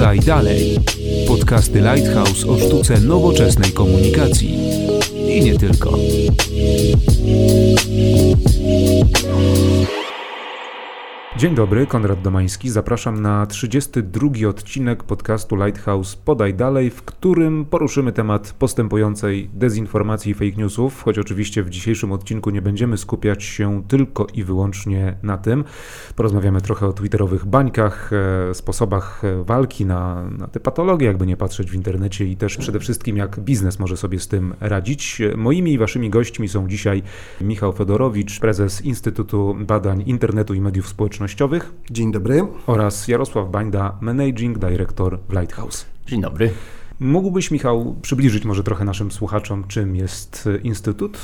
Podaj dalej. Podcasty Lighthouse o sztuce nowoczesnej komunikacji. I nie tylko. Dzień dobry, Konrad Domański. Zapraszam na 32 odcinek podcastu Lighthouse Podaj Dalej, w którym poruszymy temat postępującej dezinformacji i fake newsów, choć oczywiście w dzisiejszym odcinku nie będziemy skupiać się tylko i wyłącznie na tym. Porozmawiamy trochę o twitterowych bańkach, e, sposobach e, walki na, na te patologie, jakby nie patrzeć w internecie i też przede wszystkim jak biznes może sobie z tym radzić. Moimi i waszymi gośćmi są dzisiaj Michał Fedorowicz, prezes Instytutu Badań Internetu i Mediów Społecznościowych, społecznościowych. Dzień dobry. Oraz Jarosław Bańda, Managing Director w Lighthouse. Dzień dobry. Mógłbyś, Michał, przybliżyć może trochę naszym słuchaczom, czym jest Instytut?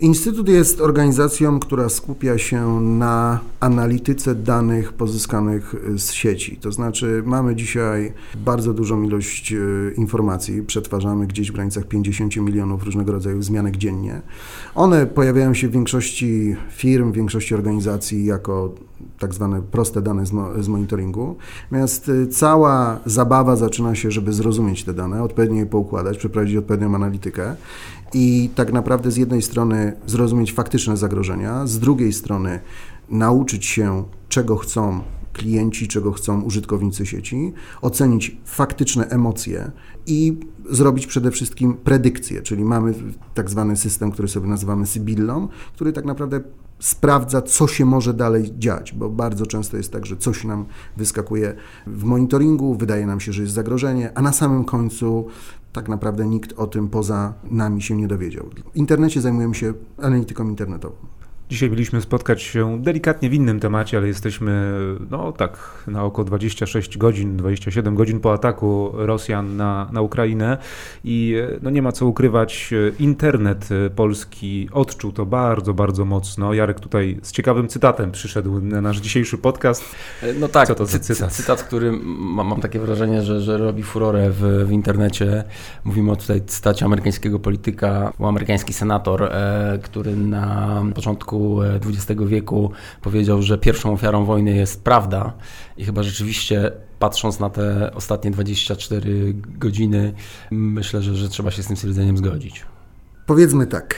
Instytut jest organizacją, która skupia się na analityce danych pozyskanych z sieci. To znaczy, mamy dzisiaj bardzo dużą ilość e, informacji, przetwarzamy gdzieś w granicach 50 milionów różnego rodzaju zmianek dziennie. One pojawiają się w większości firm, w większości organizacji jako tak zwane proste dane z, mo z monitoringu. Natomiast e, cała zabawa zaczyna się, żeby zrozumieć te dane, odpowiednio je poukładać, przeprowadzić odpowiednią analitykę i tak naprawdę z jednej strony zrozumieć faktyczne zagrożenia, z drugiej strony nauczyć się, czego chcą klienci, czego chcą użytkownicy sieci, ocenić faktyczne emocje i zrobić przede wszystkim predykcje, czyli mamy tak zwany system, który sobie nazywamy Sybillą, który tak naprawdę sprawdza, co się może dalej dziać, bo bardzo często jest tak, że coś nam wyskakuje w monitoringu, wydaje nam się, że jest zagrożenie, a na samym końcu tak naprawdę nikt o tym poza nami się nie dowiedział. W internecie zajmujemy się analityką internetową. Dzisiaj byliśmy spotkać się delikatnie w innym temacie, ale jesteśmy, no tak, na około 26 godzin, 27 godzin po ataku Rosjan na, na Ukrainę i no nie ma co ukrywać, internet polski odczuł to bardzo, bardzo mocno. Jarek tutaj z ciekawym cytatem przyszedł na nasz dzisiejszy podcast. No tak, co to za cytat? Cytat, który mam, mam takie wrażenie, że, że robi furorę w, w internecie. Mówimy o tutaj cytacie amerykańskiego polityka, amerykański senator, e, który na początku XX wieku powiedział, że pierwszą ofiarą wojny jest prawda. I chyba rzeczywiście patrząc na te ostatnie 24 godziny, myślę, że, że trzeba się z tym stwierdzeniem zgodzić. Powiedzmy tak,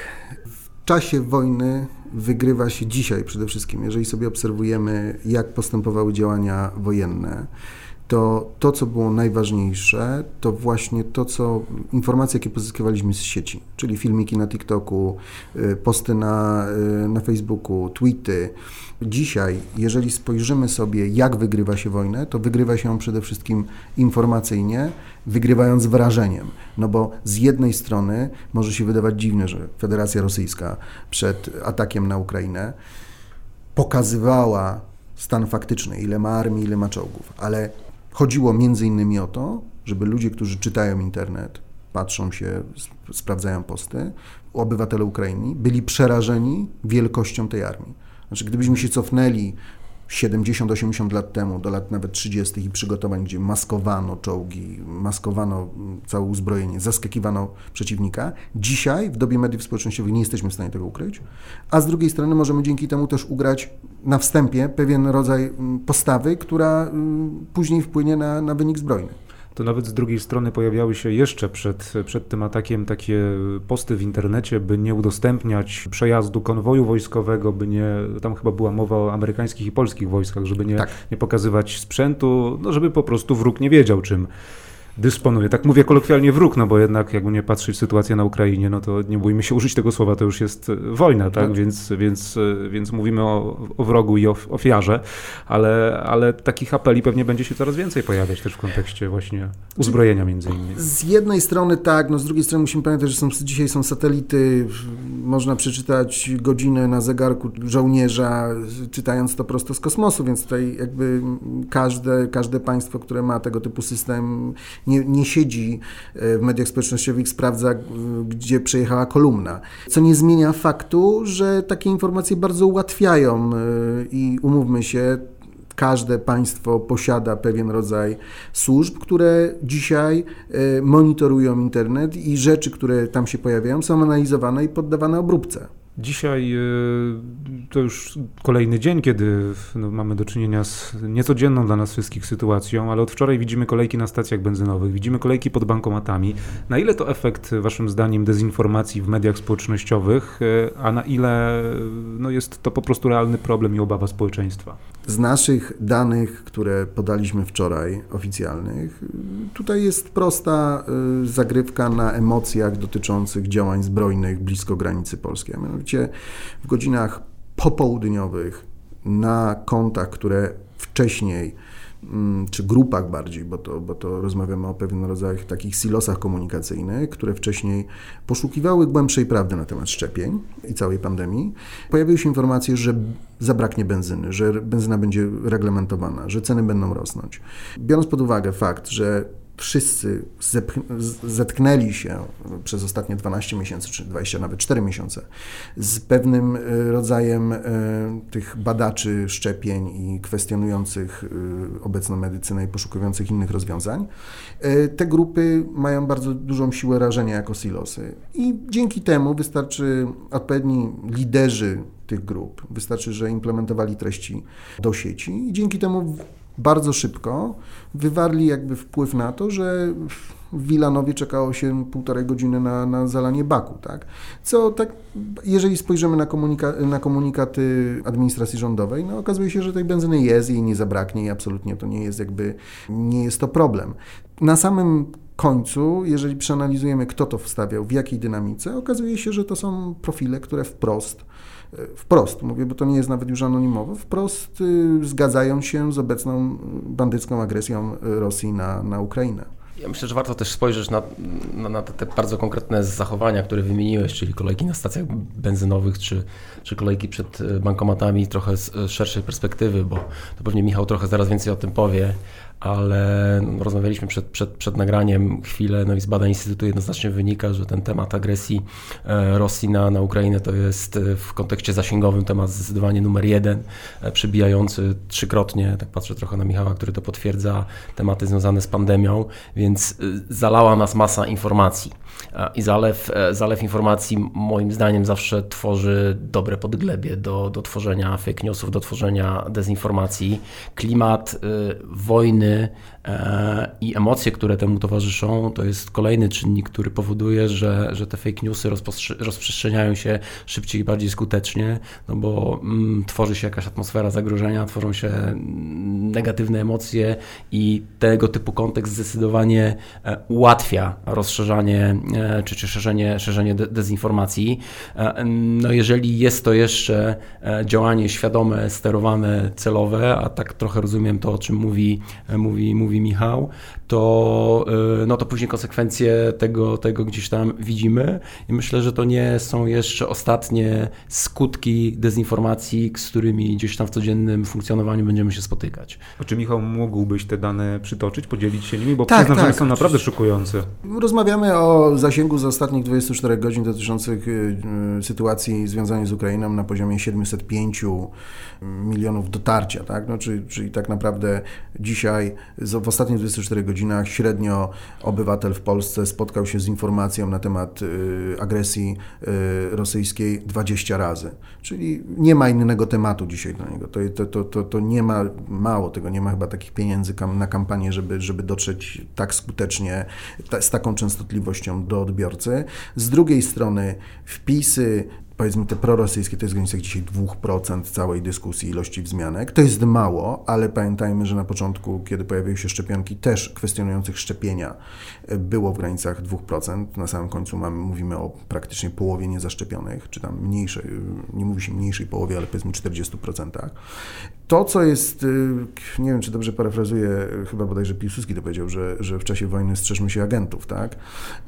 w czasie wojny wygrywa się dzisiaj przede wszystkim, jeżeli sobie obserwujemy, jak postępowały działania wojenne to to, co było najważniejsze, to właśnie to, co informacje, jakie pozyskiwaliśmy z sieci, czyli filmiki na TikToku, y, posty na, y, na Facebooku, tweety. Dzisiaj, jeżeli spojrzymy sobie, jak wygrywa się wojnę, to wygrywa się ją przede wszystkim informacyjnie, wygrywając wrażeniem. No bo z jednej strony może się wydawać dziwne, że Federacja Rosyjska przed atakiem na Ukrainę pokazywała stan faktyczny, ile ma armii, ile ma czołgów, ale Chodziło między innymi o to, żeby ludzie, którzy czytają internet, patrzą się, sprawdzają posty, obywatele Ukrainy, byli przerażeni wielkością tej armii. Znaczy, gdybyśmy się cofnęli 70-80 lat temu, do lat nawet 30. i przygotowań, gdzie maskowano czołgi, maskowano całe uzbrojenie, zaskakiwano przeciwnika. Dzisiaj, w dobie mediów społecznościowych, nie jesteśmy w stanie tego ukryć, a z drugiej strony możemy dzięki temu też ugrać na wstępie pewien rodzaj postawy, która później wpłynie na, na wynik zbrojny to nawet z drugiej strony pojawiały się jeszcze przed, przed tym atakiem takie posty w internecie, by nie udostępniać przejazdu konwoju wojskowego, by nie, tam chyba była mowa o amerykańskich i polskich wojskach, żeby nie, tak. nie pokazywać sprzętu, no żeby po prostu wróg nie wiedział czym dysponuje. Tak mówię kolokwialnie wróg, no bo jednak jakby nie patrzeć sytuacja na Ukrainie, no to nie bójmy się użyć tego słowa, to już jest wojna, tak? tak. Więc, więc, więc mówimy o, o wrogu i o ofiarze, ale, ale takich apeli pewnie będzie się coraz więcej pojawiać też w kontekście właśnie uzbrojenia między innymi. Z jednej strony tak, no z drugiej strony musimy pamiętać, że są, dzisiaj są satelity, można przeczytać godzinę na zegarku żołnierza, czytając to prosto z kosmosu, więc tutaj jakby każde, każde państwo, które ma tego typu system nie, nie siedzi e, w mediach społecznościowych, sprawdza, gdzie przejechała kolumna. Co nie zmienia faktu, że takie informacje bardzo ułatwiają e, i umówmy się, każde państwo posiada pewien rodzaj służb, które dzisiaj e, monitorują internet i rzeczy, które tam się pojawiają, są analizowane i poddawane obróbce. Dzisiaj to już kolejny dzień, kiedy no, mamy do czynienia z niecodzienną dla nas wszystkich sytuacją, ale od wczoraj widzimy kolejki na stacjach benzynowych, widzimy kolejki pod bankomatami. Na ile to efekt, waszym zdaniem, dezinformacji w mediach społecznościowych, a na ile no, jest to po prostu realny problem i obawa społeczeństwa? Z naszych danych, które podaliśmy wczoraj, oficjalnych, tutaj jest prosta y, zagrywka na emocjach dotyczących działań zbrojnych blisko granicy polskiej. W godzinach popołudniowych na kontach, które wcześniej Mm, czy grupach bardziej, bo to, bo to rozmawiamy o pewnym rodzaju takich silosach komunikacyjnych, które wcześniej poszukiwały głębszej prawdy na temat szczepień i całej pandemii. Pojawiły się informacje, że zabraknie benzyny, że benzyna będzie reglamentowana, że ceny będą rosnąć. Biorąc pod uwagę fakt, że wszyscy zetknęli się przez ostatnie 12 miesięcy, czy 20, nawet 4 miesiące z pewnym e, rodzajem e, tych badaczy szczepień i kwestionujących e, obecną medycynę i poszukujących innych rozwiązań. Te grupy mają bardzo dużą siłę rażenia jako silosy i dzięki temu wystarczy odpowiedni liderzy tych grup, wystarczy, że implementowali treści do sieci i dzięki temu bardzo szybko wywarli jakby wpływ na to, że w Wilanowie czekało się półtorej godziny na, na zalanie baku, tak? Co tak, jeżeli spojrzymy na, komunika na komunikaty administracji rządowej, no okazuje się, że tej benzyny jest, jej nie zabraknie i absolutnie to nie jest jakby, nie jest to problem. Na samym końcu, jeżeli przeanalizujemy, kto to wstawiał, w jakiej dynamice, okazuje się, że to są profile, które wprost wprost, mówię, bo to nie jest nawet już anonimowo, wprost y, zgadzają się z obecną bandycką agresją Rosji na, na Ukrainę. Ja myślę, że warto też spojrzeć na, na, na, te bardzo konkretne zachowania, które wymieniłeś, czyli kolejki na stacjach benzynowych, czy, czy kolejki przed bankomatami, trochę z szerszej perspektywy, bo to pewnie Michał trochę zaraz więcej o tym powie, ale rozmawialiśmy przed, przed, przed nagraniem chwilę, no i z badań Instytutu jednoznacznie wynika, że ten temat agresji e, Rosji na, na Ukrainę to jest e, w kontekście zasięgowym temat zdecydowanie numer jeden, e, przybijający trzykrotnie, tak patrzę trochę na Michała, który to potwierdza, tematy związane z pandemią, więc zalała nas masa informacji. I zalew, zalew informacji moim zdaniem zawsze tworzy dobre podglebie do, do tworzenia fake newsów, do tworzenia dezinformacji. Klimat wojny E, i emocje, które temu towarzyszą, to jest kolejny czynnik, który powoduje, że, że te fake newsy rozprzestrzeniają się szybciej i bardziej skutecznie, no bo mm, tworzy się jakaś atmosfera zagrożenia, tworzą się negatywne emocje i tego typu kontekst zdecydowanie e, ułatwia rozszerzanie e, czy, czy szerzenie, szerzenie dezinformacji. No jeżeli jest to jeszcze działanie świadome, sterowane, celowe, a tak trochę rozumiem to, o czym mówi mówi, mówi Michał, to, y, no to później konsekwencje tego, tego gdzieś tam widzimy i myślę, że to nie są jeszcze ostatnie skutki dezinformacji, z którymi gdzieś tam w codziennym funkcjonowaniu będziemy się spotykać. A czy Michał mógłbyś te dane przytoczyć, podzielić się nimi, bo tak, przyznam, tak. że są naprawdę szokujące. Rozmawiamy o zasięgu z ostatnich 24 godzin dotyczących y, y, sytuacji związanej z Ukrainą na poziomie 705 milionów dotarcia, tak? No, czyli, czyli tak naprawdę dzisiaj w ostatnich 24 godzinach średnio obywatel w Polsce spotkał się z informacją na temat y, agresji y, rosyjskiej 20 razy. Czyli nie ma innego tematu dzisiaj dla niego. To, to, to, to nie ma, mało tego, nie ma chyba takich pieniędzy na kampanię, żeby, żeby dotrzeć tak skutecznie, z taką częstotliwością do odbiorcy. Z drugiej strony wpisy powiedzmy te prorosyjskie, to jest w granicach dzisiaj 2% całej dyskusji ilości wzmianek. To jest mało, ale pamiętajmy, że na początku, kiedy pojawiły się szczepionki też kwestionujących szczepienia, e, było w granicach 2%. Na samym końcu mamy, mówimy o praktycznie połowie niezaszczepionych, czy tam mniejszej, nie mówi się mniejszej połowie, ale powiedzmy 40%. To, co jest, y, nie wiem, czy dobrze parafrazuję, chyba bodajże Piłsudski to powiedział, że, że w czasie wojny strzeżmy się agentów, tak?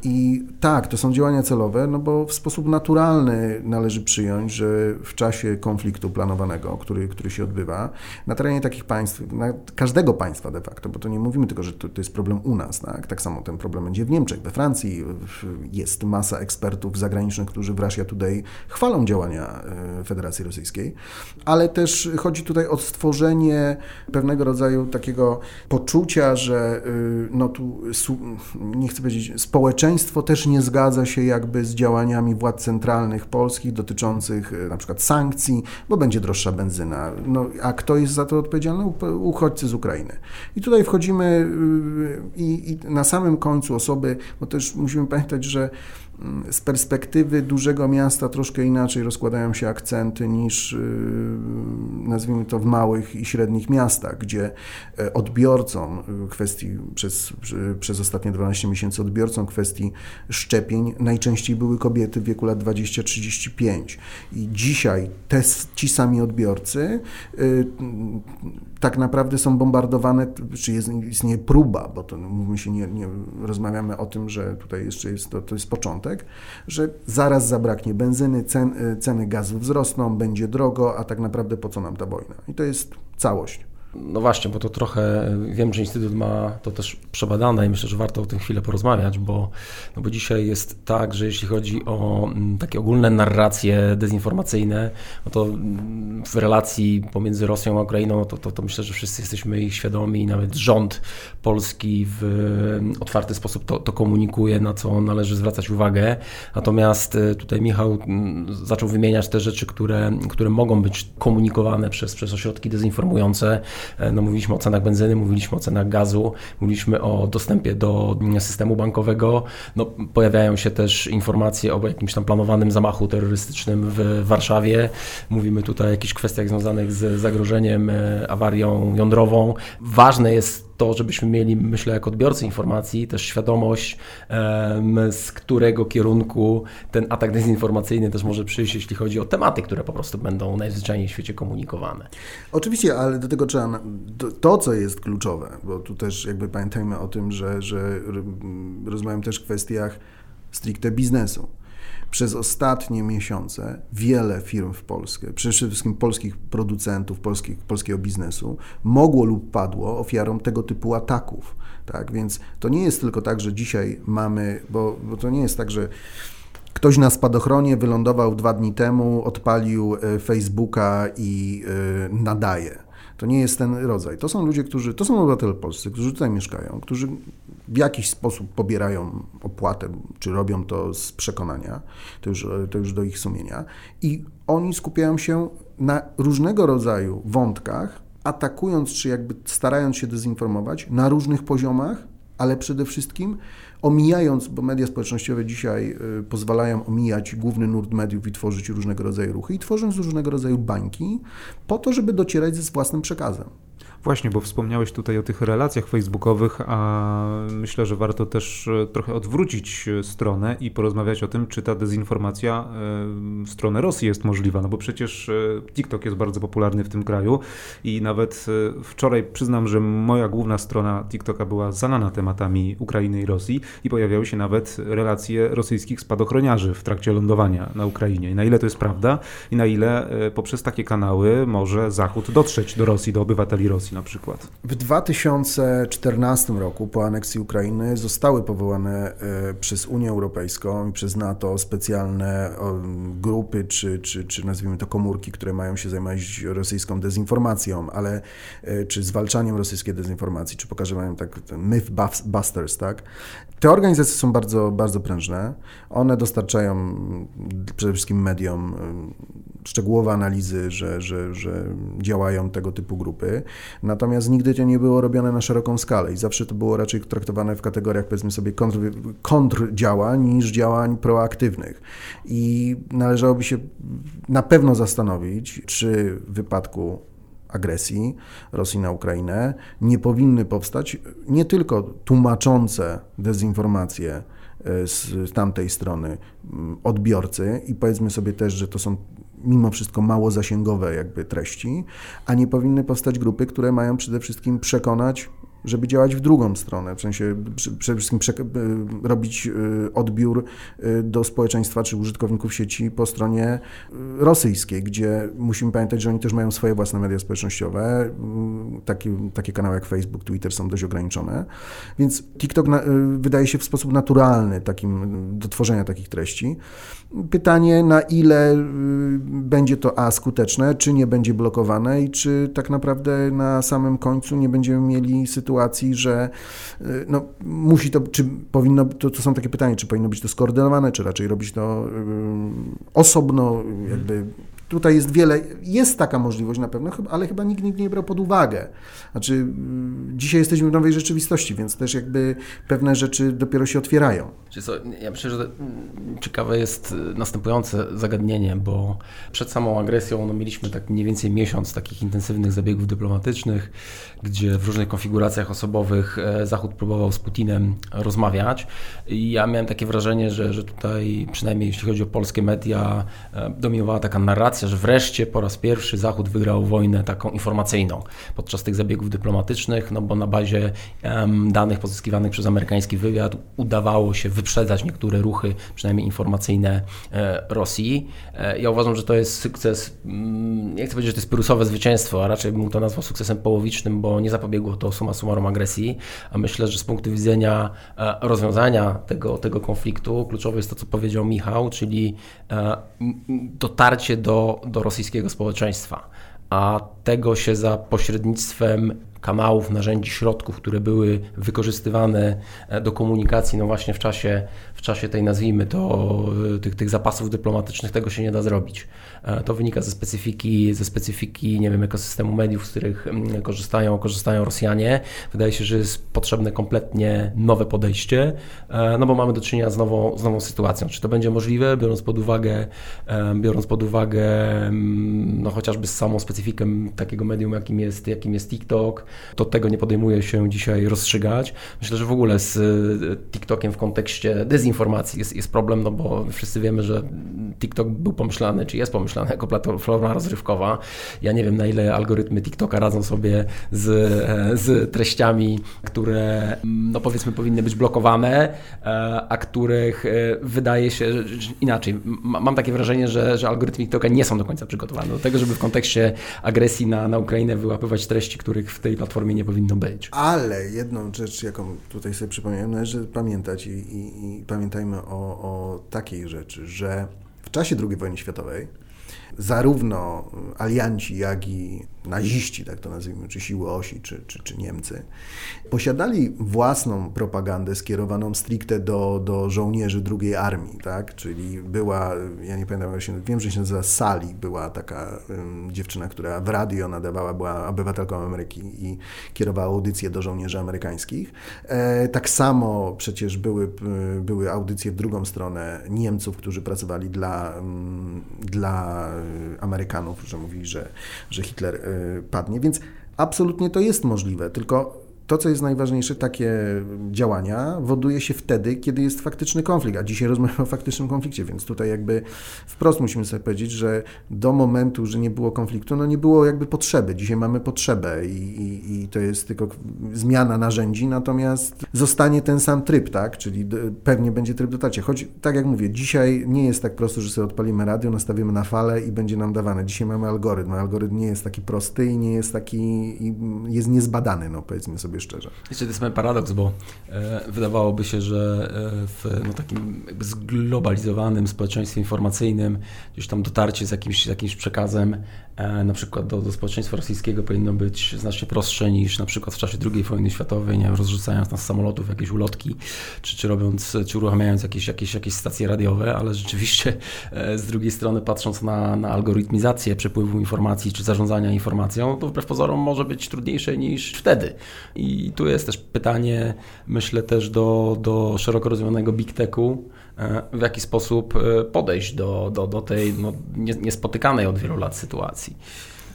I tak, to są działania celowe, no bo w sposób naturalny należy przyjąć, że w czasie konfliktu planowanego, który, który się odbywa, na terenie takich państw, każdego państwa de facto, bo to nie mówimy tylko, że to, to jest problem u nas, tak? Tak samo ten problem będzie w Niemczech, we Francji, jest masa ekspertów zagranicznych, którzy w Russia Today chwalą działania e, Federacji Rosyjskiej, ale też chodzi tutaj o stworzenie pewnego rodzaju takiego poczucia, że y, no tu, nie chcę powiedzieć, społeczeństwo też nie zgadza się jakby z działaniami władz centralnych polskich dotyczących y, na przykład sankcji, bo będzie droższa benzyna. No, a kto jest za to odpowiedzialny? Uchodźcy z Ukrainy. I tutaj wchodzimy y, i, i na samym końcu osoby, bo też musimy pamiętać, że z perspektywy dużego miasta troszkę inaczej rozkładają się akcenty niż y, nazwijmy to w małych i średnich miastach, gdzie e, odbiorcą kwestii przez, przez ostatnie 12 miesięcy odbiorcą kwestii szczepień najczęściej były kobiety w wieku lat 20-35. I dzisiaj te, ci sami odbiorcy y, tak naprawdę są bombardowane, czy jest, istnieje próba, bo to my się nie, nie rozmawiamy o tym, że tutaj jeszcze jest to, to jest początek, że zaraz zabraknie benzyny, cen, ceny gazu wzrosną, będzie drogo, a tak naprawdę po co nam ta wojna? I to jest całość. No właśnie, bo to trochę wiem, że Instytut ma to też przebadane i myślę, że warto o tym chwilę porozmawiać, bo, no bo dzisiaj jest tak, że jeśli chodzi o mm, takie ogólne narracje dezinformacyjne, no to mm, w relacji pomiędzy Rosją a Ukrainą, to, to, to myślę, że wszyscy jesteśmy ich świadomi i nawet rząd polski w mm, otwarty sposób to, to komunikuje, na co należy zwracać uwagę. Natomiast e, tutaj Michał zaczął wymieniać te rzeczy, które, które mogą być komunikowane przez, przez ośrodki dezinformujące. E, no, mówiliśmy o cenach benzyny, mówiliśmy o cenach gazu, mówiliśmy o dostępie do systemu bankowego. No, pojawiają się też informacje o jakimś tam planowanym zamachu terrorystycznym w Warszawie. Mówimy tutaj o jakichś kwestiach związanych z zagrożeniem, e, awarią jądrową. Ważne jest to, żebyśmy mieli, myślę, jako odbiorcy informacji, też świadomość, z którego kierunku ten atak dezinformacyjny też może przyjść, jeśli chodzi o tematy, które po prostu będą najzwyczajniej w świecie komunikowane. Oczywiście, ale do tego trzeba, to co jest kluczowe, bo tu też jakby pamiętajmy o tym, że, że rozmawiam też w kwestiach stricte biznesu. Przez ostatnie miesiące wiele firm w Polsce, przede wszystkim polskich producentów, polskich, polskiego biznesu, mogło lub padło ofiarą tego typu ataków. Tak? Więc to nie jest tylko tak, że dzisiaj mamy, bo, bo to nie jest tak, że Ktoś na spadochronie wylądował dwa dni temu, odpalił e, Facebooka i e, nadaje. To nie jest ten rodzaj. To są ludzie, którzy, to są obywatele polscy, którzy tutaj mieszkają, którzy w jakiś sposób pobierają opłatę, czy robią to z przekonania, to już, to już do ich sumienia. I oni skupiają się na różnego rodzaju wątkach, atakując, czy jakby starając się dezinformować na różnych poziomach, ale przede wszystkim omijając, bo media społecznościowe dzisiaj y, pozwalają omijać główny nurt mediów i tworzyć różnego rodzaju ruchy, i tworząc różnego rodzaju bańki, po to, żeby docierać ze własnym przekazem. Właśnie, bo wspomniałeś tutaj o tych relacjach facebookowych, a myślę, że warto też e, trochę odwrócić e, stronę i porozmawiać o tym, czy ta dezinformacja e, w stronę Rosji jest możliwa. No bo przecież TikTok jest bardzo popularny w tym kraju i nawet wczoraj przyznam, że moja główna strona TikToka była zalana tematami Ukrainy i Rosji i pojawiały się nawet relacje rosyjskich spadochroniarzy w trakcie lądowania na Ukrainie. I na ile to jest prawda i na ile poprzez takie kanały może Zachód dotrzeć do Rosji, do obywateli Rosji na przykład? W 2014 roku, po aneksji Ukrainy, zostały powołane e, przez Unię Europejską i przez NATO specjalne grupy, czy, czy, czy nazwijmy to komórki, które mają się zajmować rosyjską dezinformacją, ale e, czy zwalczaniem rosyjskiej dezinformacji, czy pokazywaniem tak mythbusters, tak? Te organizacje są bardzo, bardzo prężne. One dostarczają przede wszystkim mediom szczegółowe analizy, że, że, że działają tego typu grupy. Natomiast nigdy to nie było robione na szeroką skalę i zawsze to było raczej traktowane w kategoriach, powiedzmy sobie, kontr, kontrdziałań niż działań proaktywnych. I należałoby się na pewno zastanowić, czy w wypadku agresji Rosji na Ukrainę nie powinny powstać nie tylko tłumaczące dezinformacje e, z tamtej strony odbiorcy i powiedzmy sobie też, że to są mimo wszystko mało zasięgowe jakby treści, a nie powinny powstać grupy, które mają przede wszystkim przekonać żeby działać w drugą stronę, w sensie przede wszystkim robić odbiór do społeczeństwa czy użytkowników sieci po stronie rosyjskiej, gdzie musimy pamiętać, że oni też mają swoje własne media społecznościowe. Takie, takie kanały jak Facebook, Twitter są dość ograniczone. Więc TikTok na, wydaje się w sposób naturalny takim, do tworzenia takich treści. Pytanie, na ile y, będzie to A skuteczne, czy nie będzie blokowane i czy tak naprawdę na samym końcu nie będziemy mieli sytuacji, że y, no, musi to, czy powinno, to, to są takie pytania, czy powinno być to skoordynowane, czy raczej robić to y, osobno, jakby Tutaj jest wiele, jest taka możliwość na pewno, ale chyba nikt, nikt nie brał pod uwagę. Znaczy, mm, dzisiaj jesteśmy w nowej rzeczywistości, więc też jakby pewne rzeczy dopiero się otwierają. Co, ja myślę, że ciekawe jest następujące zagadnienie, bo przed samą agresją no, mieliśmy tak mniej więcej miesiąc takich intensywnych zabiegów dyplomatycznych, gdzie w różnych konfiguracjach osobowych e, Zachód próbował z Putinem rozmawiać. I ja miałem takie wrażenie, że, że tutaj, przynajmniej jeśli chodzi o polskie media, e, dominowała taka narracja, że wreszcie po raz pierwszy Zachód wygrał wojnę taką informacyjną podczas tych zabiegów dyplomatycznych, no bo na bazie um, danych pozyskiwanych przez amerykański wywiad udawało się wyprzedzać niektóre ruchy, przynajmniej informacyjne e, Rosji. Ja uważam, że to jest sukces, mm, nie chcę powiedzieć, że to jest prusowe zwycięstwo, a raczej bym to nazwał sukcesem połowicznym, bo nie zapobiegło to suma summarum agresji, a myślę, że z punktu widzenia e, rozwiązania tego, tego konfliktu kluczowe jest to, co powiedział Michał, czyli e, dotarcie do, do rosyjskiego społeczeństwa. A tego się za pośrednictwem kanałów, narzędzi, środków, które były wykorzystywane e, do komunikacji, no właśnie w czasie, w czasie tej, nazwijmy to, e, tych, tych zapasów dyplomatycznych, tego się nie da zrobić. E, to wynika ze specyfiki, ze specyfiki, nie wiem, ekosystemu mediów, z których mm, korzystają, korzystają Rosjanie. Wydaje się, że jest potrzebne kompletnie nowe podejście, no bo mamy do czynienia z nową, z nową sytuacją. Czy to będzie możliwe, biorąc pod uwagę, biorąc pod uwagę mm, no chociażby samą specyfikę takiego medium, jakim jest, jakim jest TikTok, to tego nie podejmuje się dzisiaj rozstrzygać. Myślę, że w ogóle z e, TikTokiem w kontekście dezinformacji jest, jest problem, no bo wszyscy wiemy, że TikTok był pomyślany, czy jest pomyślany jako platforma rozrywkowa. Ja nie wiem, na ile algorytmy TikToka radzą sobie z, e, z treściami, które, no powiedzmy, powinny być blokowane, e, a których wydaje się że inaczej. Mam takie wrażenie, że, że algorytmy TikToka nie są do końca przygotowane do tego, żeby w kontekście agresji na, na Ukrainę wyłapywać treści, których w tej platformie nie powinno być. Ale jedną rzecz, jaką tutaj sobie przypomniałem, należy pamiętać i, i, i pamiętajmy o, o takiej rzeczy, że w czasie II wojny światowej zarówno alianci, jak i naziści, tak to nazwijmy, czy siły osi, czy, czy, czy Niemcy, posiadali własną propagandę skierowaną stricte do, do żołnierzy drugiej armii, tak? Czyli była, ja nie pamiętam, jak się, wiem, że się nazywa Sali, była taka um, dziewczyna, która w radio nadawała, była obywatelką Ameryki i kierowała audycje do żołnierzy amerykańskich. E, tak samo przecież były, były audycje w drugą stronę Niemców, którzy pracowali dla, um, dla Amerykanów, że mówili, że, że Hitler e, padnie, więc absolutnie to jest możliwe, tylko to, co jest najważniejsze, takie działania woduje się wtedy, kiedy jest faktyczny konflikt, a dzisiaj rozmawiamy o faktycznym konflikcie, więc tutaj jakby wprost musimy sobie powiedzieć, że do momentu, że nie było konfliktu, no nie było jakby potrzeby. Dzisiaj mamy potrzebę i, i, i to jest tylko zmiana narzędzi, natomiast zostanie ten sam tryb, tak, czyli pewnie będzie tryb dotarcia. Choć, tak jak mówię, dzisiaj nie jest tak prosto, że sobie odpalimy radio, nastawimy na falę i będzie nam dawane. Dzisiaj mamy algorytm, algorytm nie jest taki prosty i nie jest taki, jest niezbadany, no powiedzmy sobie sobie szczerze. Jeszcze to jest paradoks, bo e, wydawałoby się, że e, w no, takim zglobalizowanym społeczeństwie informacyjnym gdzieś tam dotarcie z jakimś, jakimś przekazem na przykład do, do społeczeństwa rosyjskiego powinno być znacznie prostsze niż na przykład w czasie II wojny światowej, nie wiem, rozrzucając nas z samolotów jakieś ulotki, czy, czy robiąc, czy uruchamiając jakieś, jakieś, jakieś stacje radiowe, ale rzeczywiście e, z drugiej strony patrząc na, na algorytmizację przepływu informacji, czy zarządzania informacją, to wbrew pozorom może być trudniejsze niż wtedy. I tu jest też pytanie, myślę też do, do szeroko rozumianego big techu, e, w jaki sposób e, podejść do, do, do tej no, niespotykanej od wielu lat sytuacji.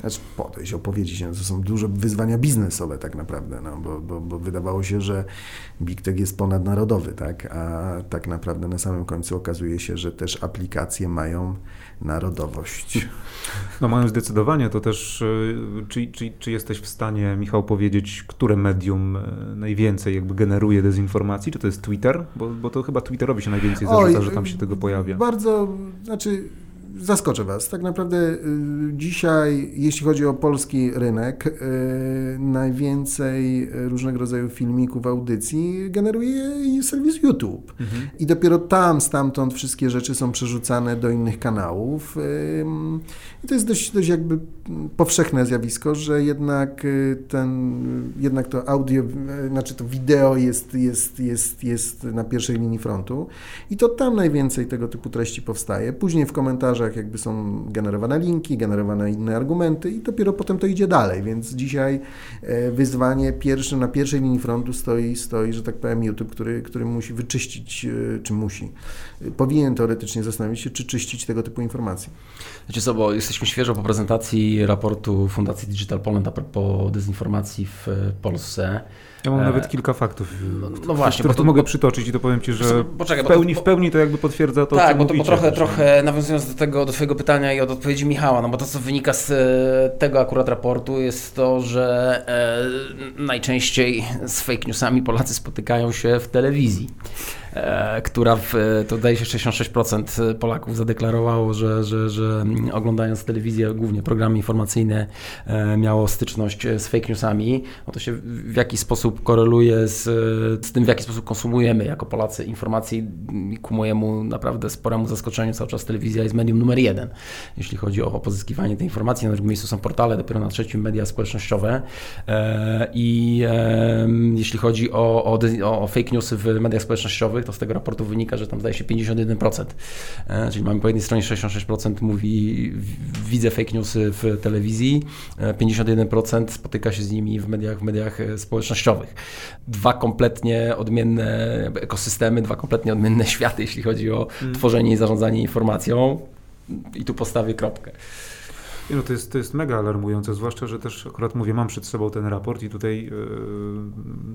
Znaczy podejść, opowiedzieć, no, to są duże wyzwania biznesowe tak naprawdę, no, bo, bo, bo wydawało się, że Big Tech jest ponadnarodowy, tak, a tak naprawdę na samym końcu okazuje się, że też aplikacje mają narodowość. No mają zdecydowanie, to też, y, czy, czy, czy jesteś w stanie, Michał, powiedzieć, które medium y, najwięcej jakby generuje dezinformacji? Czy to jest Twitter? Bo, bo to chyba Twitterowi się najwięcej zarzuca, Oj, że tam się tego pojawia. Bardzo, znaczy zaskoczę Was. Tak naprawdę y, dzisiaj, jeśli chodzi o polski rynek, y, najwięcej różnego rodzaju filmików, audycji generuje serwis YouTube. Mhm. I dopiero tam, stamtąd wszystkie rzeczy są przerzucane do innych kanałów. I to jest dość, dość jakby powszechne zjawisko, że jednak y, ten, jednak to audio, znaczy to wideo jest, jest, jest, jest na pierwszej linii frontu i to tam najwięcej tego typu treści powstaje. Później w komentarzach jakby są generowane linki, generowane inne argumenty i dopiero potem to idzie dalej, więc dzisiaj e, wyzwanie pierwsze, na pierwszej linii frontu stoi, stoi że tak powiem YouTube, który, który musi wyczyścić, e, czy musi, powinien teoretycznie zastanowić się, czy czyścić tego typu informacje. Wiecie co, bo jesteśmy świeżo po prezentacji raportu Fundacji Digital Poland a propos dezinformacji w Polsce. Ja mam e... nawet kilka faktów, no, no właśnie, które tu mogę przytoczyć i to powiem Ci, że poczekaj, w, pełni, to, w pełni to jakby potwierdza to, Tak, bo, to, bo trochę, trochę nawiązując do tego, do Twojego pytania i od odpowiedzi Michała, no bo to, co wynika z e, tego akurat raportu jest to, że e, najczęściej z fake newsami Polacy spotykają się w telewizji. E, która w, to daje się 66% Polaków zadeklarowało, że, że, że oglądając telewizję, głównie programy informacyjne, e, miało styczność z fake newsami. No to się w jakiś sposób koreluje z, z tym, w jaki sposób konsumujemy jako Polacy informacji ku mojemu naprawdę sporemu zaskoczeniu cały czas telewizja jest medium numer jeden, jeśli chodzi o pozyskiwanie tej informacji. Na drugim miejscu są portale, dopiero na trzecim media społecznościowe e, i jeśli chodzi o, o, o fake newsy w mediach społecznościowych, to z tego raportu wynika, że tam zdaje się 51%. E, czyli mamy po jednej stronie 66% mówi, widzę fake newsy w telewizji, 51% e, spotyka się z nimi w mediach, w mediach e, społecznościowych. Dwa kompletnie odmienne ekosystemy, dwa kompletnie odmienne światy, jeśli chodzi o hmm. tworzenie i zarządzanie informacją. I tu postawię kropkę. No to, jest, to jest mega alarmujące, zwłaszcza, że też akurat mówię, mam przed sobą ten raport i tutaj yy,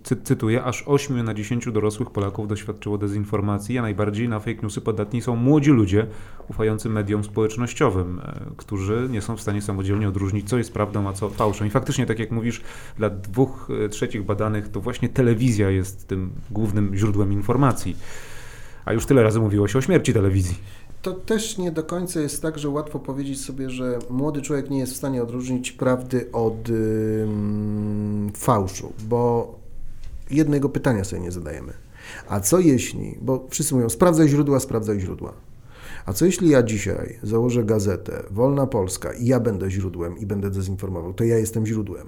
cy, cytuję, aż 8 na 10 dorosłych Polaków doświadczyło dezinformacji, a najbardziej na fake newsy podatni są młodzi ludzie ufający mediom społecznościowym, yy, którzy nie są w stanie samodzielnie odróżnić, co jest prawdą, a co fałszem. I faktycznie, tak jak mówisz, dla dwóch yy, trzecich badanych to właśnie telewizja jest tym głównym źródłem informacji. A już tyle razy mówiło się o śmierci telewizji to też nie do końca jest tak, że łatwo powiedzieć sobie, że młody człowiek nie jest w stanie odróżnić prawdy od yy, fałszu, bo jednego pytania sobie nie zadajemy. A co jeśli, bo wszyscy mówią, sprawdzaj źródła, sprawdzaj źródła. A co jeśli ja dzisiaj założę gazetę Wolna Polska i ja będę źródłem i będę dezinformował, to ja jestem źródłem.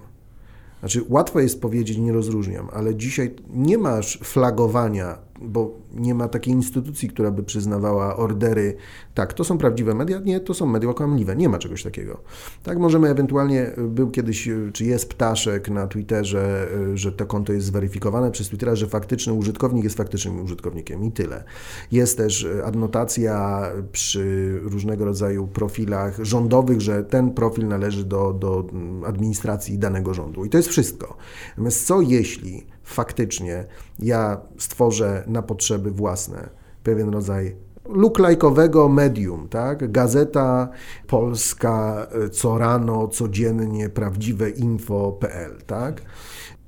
Znaczy, łatwo jest powiedzieć, nie rozróżniam, ale dzisiaj nie masz flagowania bo nie ma takiej instytucji, która by przyznawała ordery. Tak, to są prawdziwe media, nie, to są media kłamliwe. Nie ma czegoś takiego. Tak, możemy ewentualnie, był kiedyś, czy jest ptaszek na Twitterze, że to konto jest zweryfikowane przez Twittera, że faktyczny użytkownik jest faktycznym użytkownikiem i tyle. Jest też adnotacja przy różnego rodzaju profilach rządowych, że ten profil należy do, do administracji danego rządu. I to jest wszystko. Natomiast co jeśli faktycznie ja stworzę na potrzeby własne pewien rodzaj lookalike'owego medium, tak? Gazeta Polska e, co rano, codziennie, prawdziwe info.pl, tak?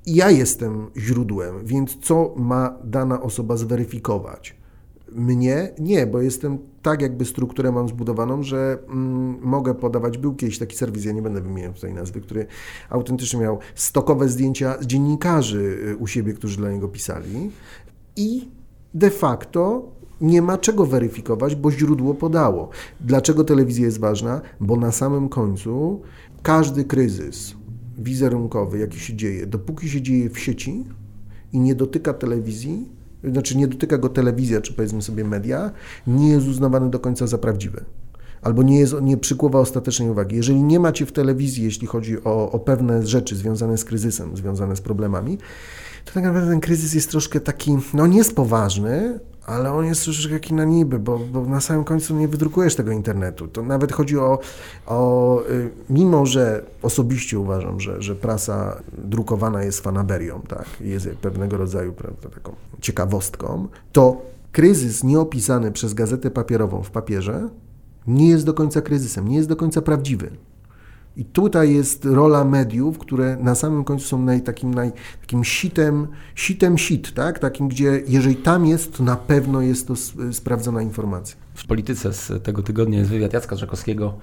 Ja jestem źródłem, więc co ma dana osoba zweryfikować? Mnie? Nie, bo jestem tak jakby strukturę mam zbudowaną, że mm, mogę podawać, był kiedyś taki serwis, ja nie będę wymieniał tutaj nazwy, który autentycznie miał stokowe zdjęcia dziennikarzy y, u siebie, którzy dla niego pisali i de facto nie ma czego weryfikować, bo źródło podało. Dlaczego telewizja jest ważna? Bo na samym końcu każdy kryzys wizerunkowy, jaki się dzieje, dopóki się dzieje w sieci i nie dotyka telewizji, znaczy nie dotyka go telewizja, czy powiedzmy sobie media, nie jest uznawany do końca za prawdziwy. Albo nie, jest, nie przykuwa ostatecznej uwagi. Jeżeli nie macie w telewizji, jeśli chodzi o, o pewne rzeczy związane z kryzysem, związane z problemami, to tak naprawdę ten kryzys jest troszkę taki, no nie jest poważny, ale on jest troszeczkę taki na niby, bo, bo na samym końcu nie wydrukujesz tego internetu. To nawet chodzi o, o y, mimo że osobiście uważam, że, że prasa drukowana jest fanaberią, tak, jest pewnego rodzaju prawda, taką ciekawostką, to kryzys nieopisany przez gazetę papierową w papierze nie jest do końca kryzysem, nie jest do końca prawdziwy. I tutaj jest rola mediów, które na samym końcu są naj, takim, naj, takim sitem, sitem sit, tak? takim, gdzie jeżeli tam jest, to na pewno jest to sprawdzona informacja w polityce z tego tygodnia jest wywiad Jacka Żakowskiego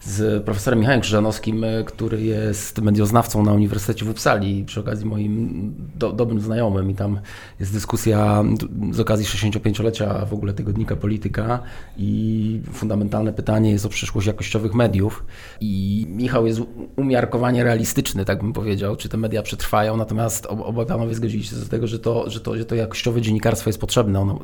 z profesorem Michałem Krzyżanowskim, e, który jest medioznawcą na Uniwersytecie w Uppsali, przy okazji moim do, dobrym znajomym. I tam jest dyskusja z okazji 65-lecia w ogóle tygodnika Polityka. I fundamentalne pytanie jest o przyszłość jakościowych mediów. I Michał jest umiarkowanie realistyczny, tak bym powiedział, czy te media przetrwają, natomiast obaj panowie zgodzili się z tego, że to, że to, że to jakościowe dziennikarstwo jest potrzebne, ono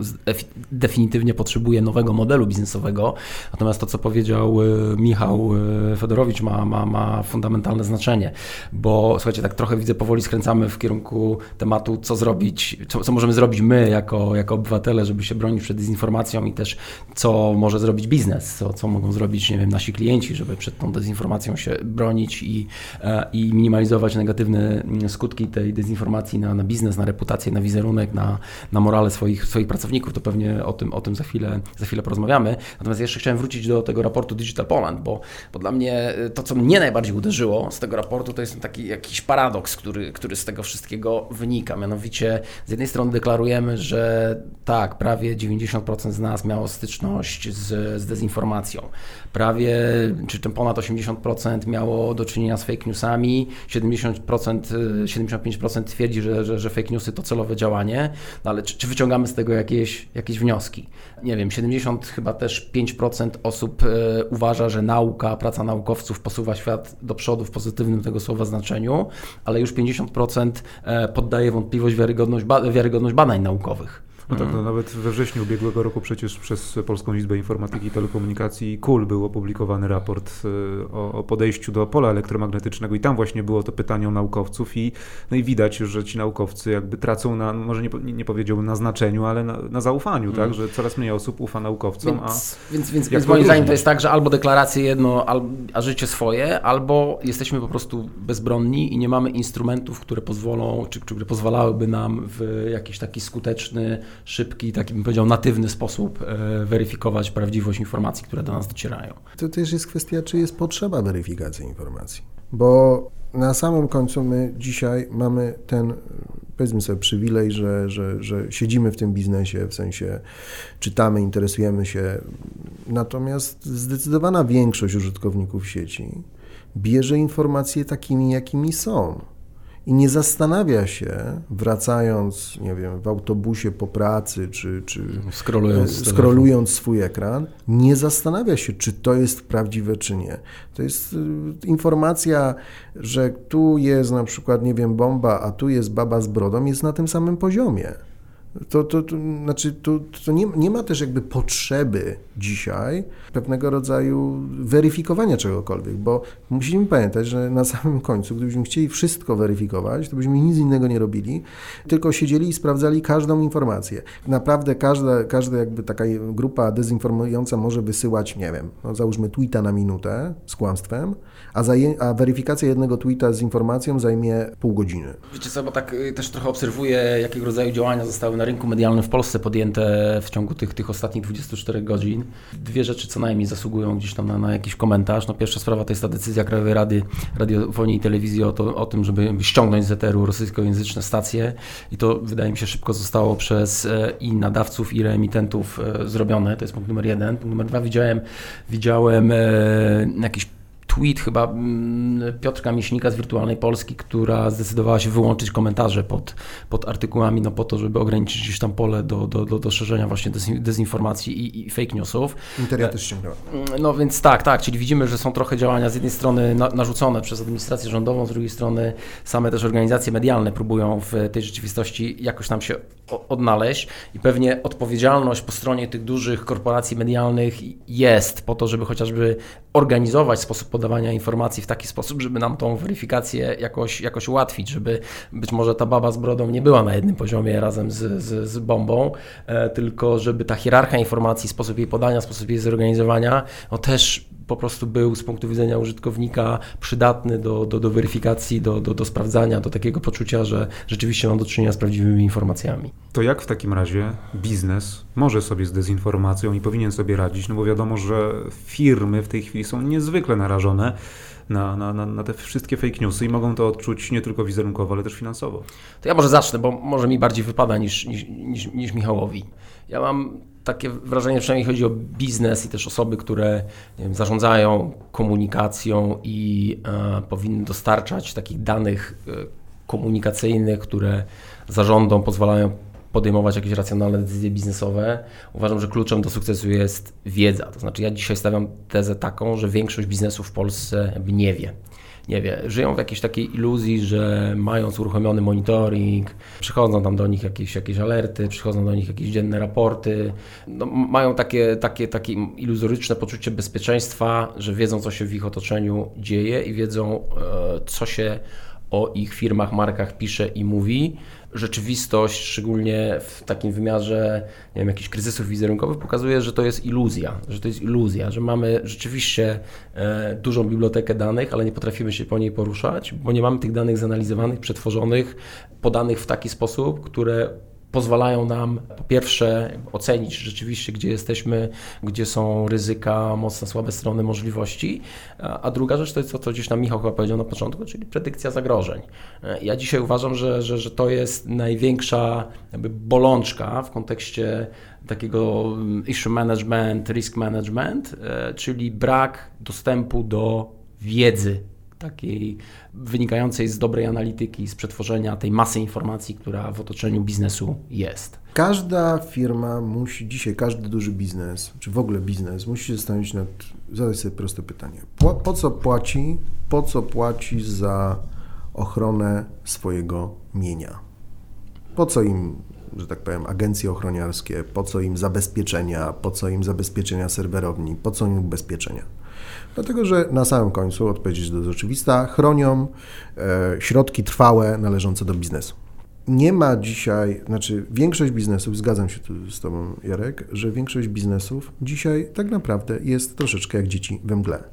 definitywnie potrzebuje nowego modelu modelu biznesowego. Natomiast to, co powiedział y, Michał y, Fedorowicz, ma, ma, ma fundamentalne znaczenie, bo słuchajcie, tak trochę widzę, powoli skręcamy w kierunku tematu, co zrobić, co, co możemy zrobić my jako, jako obywatele, żeby się bronić przed dezinformacją i też co może zrobić biznes, co, co mogą zrobić, nie wiem, nasi klienci, żeby przed tą dezinformacją się bronić i, e, i minimalizować negatywne mm, skutki tej dezinformacji na, na biznes, na reputację, na wizerunek, na, na morale swoich, swoich pracowników. To pewnie o tym, o tym za chwilę, za chwilę porozmawiamy rozmawiamy. Natomiast jeszcze chciałem wrócić do tego raportu Digital Poland, bo, bo dla mnie y, to, co mnie najbardziej uderzyło z tego raportu, to jest taki jakiś paradoks, który, który z tego wszystkiego wynika. Mianowicie z jednej strony deklarujemy, że tak, prawie 90% z nas miało styczność z, z dezinformacją. Prawie, czy czym ponad 80% miało do czynienia z fake newsami, 70%, 75% y, twierdzi, że, że, że fake newsy to celowe działanie, no ale czy, czy wyciągamy z tego jakieś, jakieś wnioski? Nie wiem, 70 chyba też 5% osób e, uważa, że nauka, praca naukowców posuwa świat do przodu w pozytywnym tego słowa znaczeniu, ale już 50% e, poddaje wątpliwość wiarygodność, wiarygodność badań naukowych. No tak, no nawet we wrześniu ubiegłego roku przecież przez Polską Izbę Informatyki i Telekomunikacji KUL był opublikowany raport y, o, o, podejściu do pola elektromagnetycznego. I tam właśnie było to pytanie o naukowców i, no i widać, że ci naukowcy jakby tracą na, może nie, nie powiedziałbym na znaczeniu, ale na, na zaufaniu, tak, mm. że coraz mniej osób ufa naukowcom, więc, a... Więc, więc, więc moim zdaniem to jest tak, że albo deklaracje jedno, a życie swoje, albo jesteśmy po prostu bezbronni i nie mamy instrumentów, które pozwolą, czy, czy które pozwalałyby nam w jakiś taki skuteczny szybki, taki bym powiedział natywny sposób e, weryfikować prawdziwość informacji, które do nas docierają. To też jest kwestia, czy jest potrzeba weryfikacji informacji. Bo na samym końcu my dzisiaj mamy ten, powiedzmy sobie, przywilej, że, że, że siedzimy w tym biznesie, w sensie czytamy, interesujemy się. Natomiast zdecydowana większość użytkowników sieci bierze informacje takimi, jakimi są i nie zastanawia się, wracając, nie wiem, w autobusie po pracy, czy, czy skrolując, e, skrolując swój ekran, nie zastanawia się, czy to jest prawdziwe, czy nie. To jest y, informacja, że tu jest na przykład, nie wiem, bomba, a tu jest baba z brodą, jest na tym samym poziomie. To, to, to znaczy, to, to nie, nie ma też jakby potrzeby dzisiaj pewnego rodzaju weryfikowania czegokolwiek, bo musimy pamiętać, że na samym końcu, gdybyśmy chcieli wszystko weryfikować, to byśmy nic innego nie robili, tylko siedzieli i sprawdzali każdą informację. Naprawdę każda, każda jakby taka grupa dezinformująca może wysyłać, nie wiem, no załóżmy tweeta na minutę z kłamstwem, a, a weryfikacja jednego tweeta z informacją zajmie pół godziny. Wiecie co, bo tak y, też trochę obserwuję, jakiego rodzaju działania zostały na rynku medialnym w Polsce podjęte w ciągu tych, tych ostatnich 24 godzin. Dwie rzeczy co najmniej zasługują gdzieś tam na, na jakiś komentarz. No pierwsza sprawa to jest ta decyzja Krajowej Rady Radiofonii i Telewizji o, to, o tym, żeby ściągnąć z eteru rosyjskojęzyczne stacje i to wydaje mi się szybko zostało przez e, i nadawców i reemitentów e, zrobione. To jest punkt numer jeden. Punkt numer dwa widziałem, widziałem e, jakiś tweet chyba mm, Piotrka Miśnika z Wirtualnej Polski, która zdecydowała się wyłączyć komentarze pod, pod artykułami, no po to, żeby ograniczyć gdzieś tam pole do, do, do, do szerzenia właśnie dezinformacji i, i fake newsów. Interia też ściągnęła. Mm, no więc tak, tak, czyli widzimy, że są trochę działania z jednej strony na, narzucone przez administrację rządową, z drugiej strony same też organizacje medialne próbują w tej rzeczywistości jakoś tam się odnaleźć i pewnie odpowiedzialność po stronie tych dużych korporacji medialnych jest po to, żeby chociażby organizować sposób podawania podawania informacji w taki sposób, żeby nam tą weryfikację jakoś, jakoś ułatwić, żeby być może ta baba z brodą nie była na jednym poziomie razem z, z, z bombą, e, tylko żeby ta hierarchia informacji, sposób jej podania, sposób jej zorganizowania, no też po prostu był z punktu widzenia użytkownika przydatny do, do, do weryfikacji, do, do, do sprawdzania, do takiego poczucia, że rzeczywiście mam do czynienia z prawdziwymi informacjami. To jak w takim razie biznes może sobie z dezinformacją i powinien sobie radzić? No bo wiadomo, że firmy w tej chwili są niezwykle narażone na, na, na, te wszystkie fake newsy i mogą to odczuć nie tylko wizerunkowo, ale też finansowo. To ja może zacznę, bo może mi bardziej wypada niż, niż, niż, niż Michałowi. Ja mam takie wrażenie, przynajmniej chodzi o biznes i też osoby, które wiem, zarządzają komunikacją i e, powinny dostarczać takich danych e, komunikacyjnych, które zarządom pozwalają podejmować jakieś racjonalne decyzje biznesowe. Uważam, że kluczem do sukcesu jest wiedza. To znaczy, ja dzisiaj stawiam tezę taką, że większość biznesów w Polsce nie wie nie wie, żyją w jakiejś takiej iluzji, że mając uruchomiony monitoring, przychodzą tam do nich jakieś, jakieś alerty, przychodzą do nich jakieś dzienne raporty, no, mają takie, takie, takie iluzoryczne poczucie bezpieczeństwa, że wiedzą, co się w ich otoczeniu dzieje i wiedzą, e, co się o ich firmach, markach pisze i mówi rzeczywistość, szczególnie w takim wymiarze nie wiem, jakichś kryzysów wizerunkowych, pokazuje, że to jest iluzja, że to jest iluzja, że mamy rzeczywiście e, dużą bibliotekę danych, ale nie potrafimy się po niej poruszać, bo nie mamy tych danych zanalizowanych, przetworzonych, podanych w taki sposób, które pozwalają nam po pierwsze ocenić rzeczywiście, gdzie jesteśmy, gdzie są ryzyka, mocne, słabe strony możliwości, a druga rzecz to jest to, co gdzieś nam Michał chyba powiedział na początku, czyli predykcja zagrożeń. Ja dzisiaj uważam, że, że, że to jest największa jakby bolączka w kontekście takiego mm, issue management, risk management, e, czyli brak dostępu do wiedzy takiej wynikającej z dobrej analityki, z przetworzenia tej masy informacji, która w otoczeniu biznesu jest. Każda firma musi dzisiaj, każdy duży biznes, czy w ogóle biznes, musi się zastanowić nad, zadać sobie proste pytanie. Po, po co płaci, po co płaci za ochronę swojego mienia? Po co im że tak powiem, agencje ochroniarskie, po co im zabezpieczenia, po co im zabezpieczenia serwerowni, po co im ubezpieczenia. Dlatego, że na samym końcu, odpowiedź jest dość oczywista, chronią e, środki trwałe należące do biznesu. Nie ma dzisiaj, znaczy większość biznesów, zgadzam się tu z Tobą, Jarek, że większość biznesów dzisiaj tak naprawdę jest troszeczkę jak dzieci we mgle.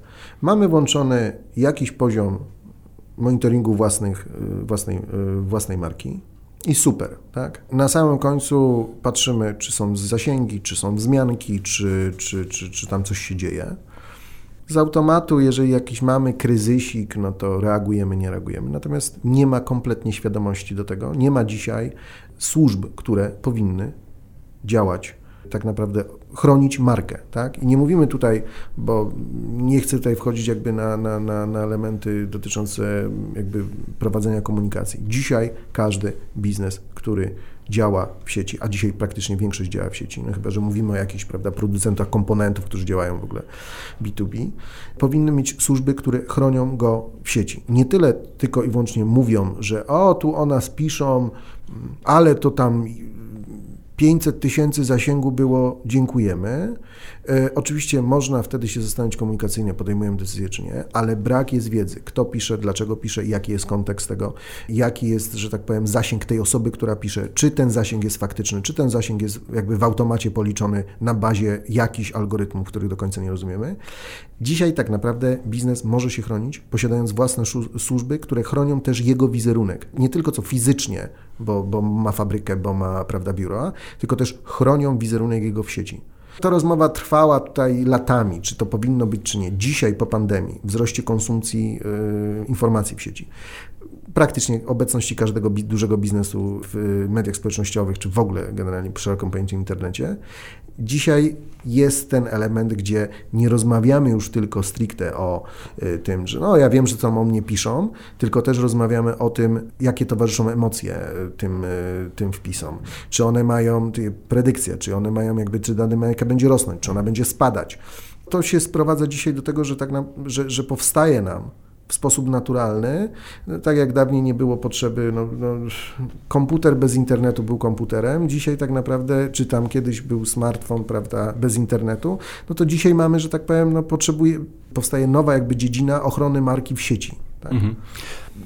Mamy włączony jakiś poziom monitoringu własnych, e, własnej, e, własnej marki, i super, tak? Na samym końcu patrzymy, czy są zasięgi, czy są wzmianki, czy, czy, czy, czy tam coś się dzieje. Z automatu, jeżeli jakiś mamy kryzysik, no to reagujemy, nie reagujemy. Natomiast nie ma kompletnie świadomości do tego. Nie ma dzisiaj służb, które powinny działać tak naprawdę chronić markę. Tak? I nie mówimy tutaj, bo nie chcę tutaj wchodzić jakby na, na, na, na elementy dotyczące jakby prowadzenia komunikacji. Dzisiaj każdy biznes, który działa w sieci, a dzisiaj praktycznie większość działa w sieci, no chyba, że mówimy o jakichś prawda, producentach komponentów, którzy działają w ogóle B2B, powinny mieć służby, które chronią go w sieci. Nie tyle tylko i wyłącznie mówią, że o, tu o nas piszą, ale to tam 500 tysięcy zasięgu było, dziękujemy. E, oczywiście można wtedy się zastanowić komunikacyjnie, podejmujemy decyzję czy nie, ale brak jest wiedzy. Kto pisze, dlaczego pisze, jaki jest kontekst tego, jaki jest, że tak powiem, zasięg tej osoby, która pisze, czy ten zasięg jest faktyczny, czy ten zasięg jest jakby w automacie policzony na bazie jakichś algorytmów, których do końca nie rozumiemy. Dzisiaj tak naprawdę biznes może się chronić, posiadając własne służby, które chronią też jego wizerunek. Nie tylko co fizycznie, bo, bo ma fabrykę, bo ma prawda, biuro, tylko też chronią wizerunek jego w sieci. Ta rozmowa trwała tutaj latami, czy to powinno być, czy nie. Dzisiaj po pandemii, wzroście konsumpcji yy, informacji w sieci, praktycznie obecności każdego bi dużego biznesu w mediach społecznościowych, czy w ogóle generalnie przy szerokim pojęciu internecie, dzisiaj jest ten element, gdzie nie rozmawiamy już tylko stricte o y, tym, że no ja wiem, że co o mnie piszą, tylko też rozmawiamy o tym, jakie towarzyszą emocje y, tym, y, tym wpisom. Czy one mają predykcje, czy one mają jakby, czy dana jaka będzie rosnąć, czy ona będzie spadać. To się sprowadza dzisiaj do tego, że, tak na, że, że powstaje nam w sposób naturalny, tak jak dawniej nie było potrzeby, no, no, komputer bez internetu był komputerem, dzisiaj tak naprawdę, czy tam kiedyś był smartfon, prawda, bez internetu, no to dzisiaj mamy, że tak powiem, no, potrzebuje, powstaje nowa jakby dziedzina ochrony marki w sieci. Tak? Mhm.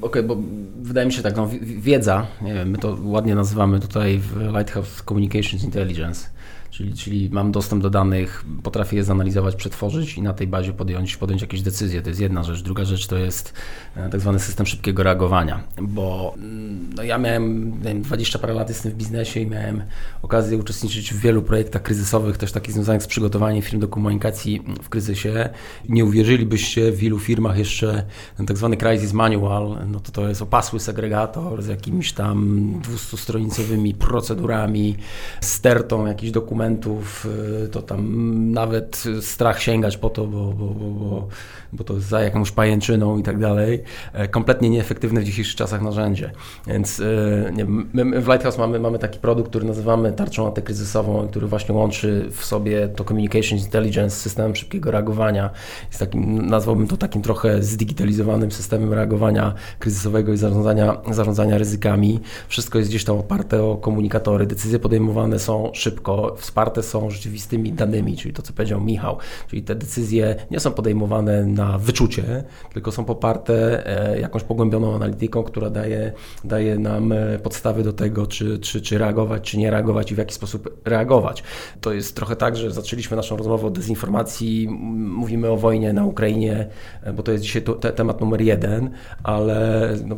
Okay, bo wydaje mi się tak, no, wiedza, nie wiem, my to ładnie nazywamy tutaj w Lighthouse Communications Intelligence, Czyli, czyli mam dostęp do danych, potrafię je zanalizować, przetworzyć i na tej bazie podjąć, podjąć jakieś decyzje. To jest jedna rzecz. Druga rzecz to jest e, tak zwany system szybkiego reagowania, bo mm, no ja miałem wiem, 20 parę lat jestem w biznesie i miałem okazję uczestniczyć w wielu projektach kryzysowych, też takich związanych z przygotowaniem firm do komunikacji w kryzysie. Nie uwierzylibyście w ilu firmach jeszcze ten tak zwany crisis manual, no to to jest opasły segregator z jakimiś tam 200-stronicowymi procedurami, stertą jakichś dokumentów, y, to tam nawet strach sięgać po to, bo, bo, bo, bo, bo to za jakąś pajęczyną i tak dalej. E, kompletnie nieefektywne w dzisiejszych czasach narzędzie. Więc y, nie, my w Lighthouse mamy, mamy taki produkt, który nazywamy tarczą antykryzysową, który właśnie łączy w sobie to Communications Intelligence z systemem szybkiego reagowania. Jest takim, nazwałbym to takim trochę zdigitalizowanym systemem reagowania kryzysowego i zarządzania, zarządzania ryzykami. Wszystko jest gdzieś tam oparte o komunikatory. Decyzje podejmowane są szybko, wsparte są rzeczywistymi danymi, czyli to, co powiedział Michał, czyli te decyzje nie są podejmowane na wyczucie, tylko są poparte e, jakąś pogłębioną analityką, która daje, daje nam e, podstawy do tego, czy, czy, czy reagować, czy nie reagować i w jaki sposób reagować. To jest trochę tak, że zaczęliśmy naszą rozmowę o dezinformacji, mówimy o wojnie na Ukrainie, e, bo to jest dzisiaj to, te, temat numer jeden, ale no,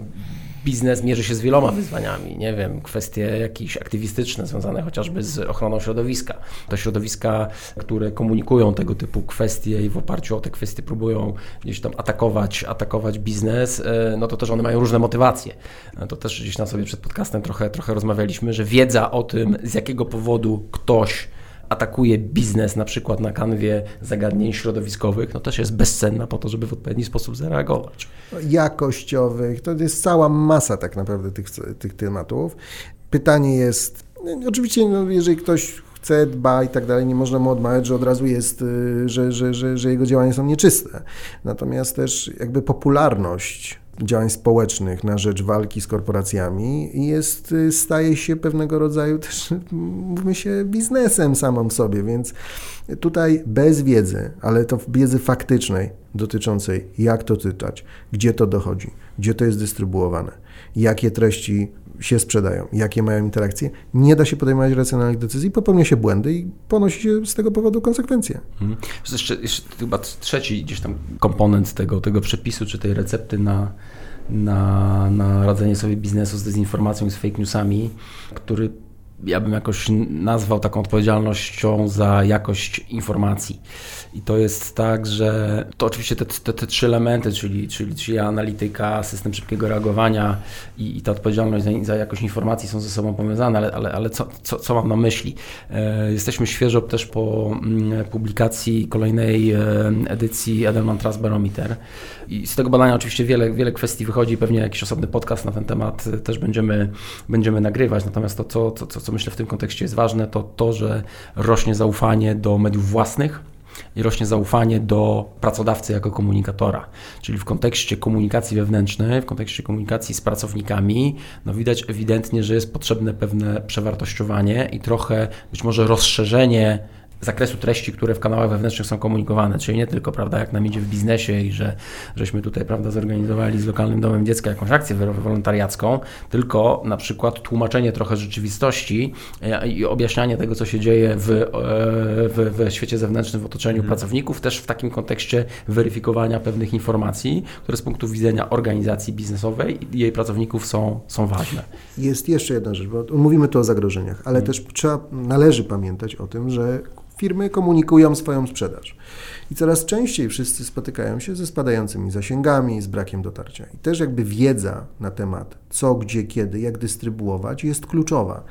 biznes mierzy się z wieloma wyzwaniami. Nie wiem, kwestie jakieś aktywistyczne związane chociażby z ochroną środowiska. To środowiska, które komunikują tego typu kwestie i w oparciu o te kwestie próbują gdzieś tam atakować, atakować biznes, e, no to też one mają różne motywacje. E, to też gdzieś na sobie przed podcastem trochę, trochę rozmawialiśmy, że wiedza o tym, z jakiego powodu ktoś atakuje biznes na przykład na kanwie zagadnień środowiskowych, no też jest bezcenna po to, żeby w odpowiedni sposób zareagować. Jakościowych, to jest cała masa tak naprawdę tych, tych tematów. Pytanie jest, oczywiście no, jeżeli ktoś chce, dba i tak dalej, nie można mu odmawiać, że od razu jest, y, że, że, że, że jego działania są nieczyste. Natomiast też jakby popularność działań społecznych na rzecz walki z korporacjami jest, y, staje się pewnego rodzaju też, mówmy się, biznesem samą sobie, więc tutaj bez wiedzy, ale to wiedzy faktycznej dotyczącej jak to czytać, gdzie to dochodzi, gdzie to jest dystrybuowane, jakie treści się sprzedają, jakie mają interakcje, nie da się podejmować racjonalnych decyzji, popełnia się błędy i ponosi się z tego powodu konsekwencje. Hmm. Jeszcze, jeszcze chyba trzeci gdzieś tam komponent tego, tego przepisu, czy tej recepty na, na, na radzenie sobie biznesu z dezinformacją i z fake newsami, który ja bym jakoś nazwał taką odpowiedzialnością za jakość informacji. I to jest tak, że to oczywiście te, te, te trzy elementy, czyli, czyli, czyli analityka, system szybkiego reagowania i, i ta odpowiedzialność za, za, jakość informacji są ze sobą powiązane, ale, ale, ale co, co, co mam na myśli? E, jesteśmy świeżo też po mm, publikacji kolejnej e, edycji Edelman Trust Barometer i z tego badania oczywiście wiele, wiele kwestii wychodzi, pewnie jakiś osobny podcast na ten temat też będziemy, będziemy nagrywać, natomiast to, co, co, co myślę w tym kontekście jest ważne, to to, że rośnie zaufanie do mediów własnych, i rośnie zaufanie do pracodawcy jako komunikatora. Czyli w kontekście komunikacji wewnętrznej, w kontekście komunikacji z pracownikami, no widać ewidentnie, że jest potrzebne pewne przewartościowanie i trochę być może rozszerzenie zakresu treści, które w kanałach wewnętrznych są komunikowane, czyli nie tylko, prawda, jak nam idzie w biznesie i że żeśmy tutaj, prawda, zorganizowali z lokalnym domem dziecka jakąś akcję wolontariacką, tylko na przykład tłumaczenie trochę rzeczywistości e, i objaśnianie tego, co się dzieje w, e, w, w świecie zewnętrznym, w otoczeniu hmm. pracowników, też w takim kontekście weryfikowania pewnych informacji, które z punktu widzenia organizacji biznesowej i jej pracowników są, są ważne. Jest jeszcze jedna rzecz, bo mówimy tu o zagrożeniach, ale hmm. też trzeba, należy pamiętać o tym, że firmy komunikują swoją sprzedaż. I coraz częściej wszyscy spotykają się ze spadającymi zasięgami, z brakiem dotarcia. I też jakby wiedza na temat co, gdzie, kiedy, jak dystrybuować jest kluczowa.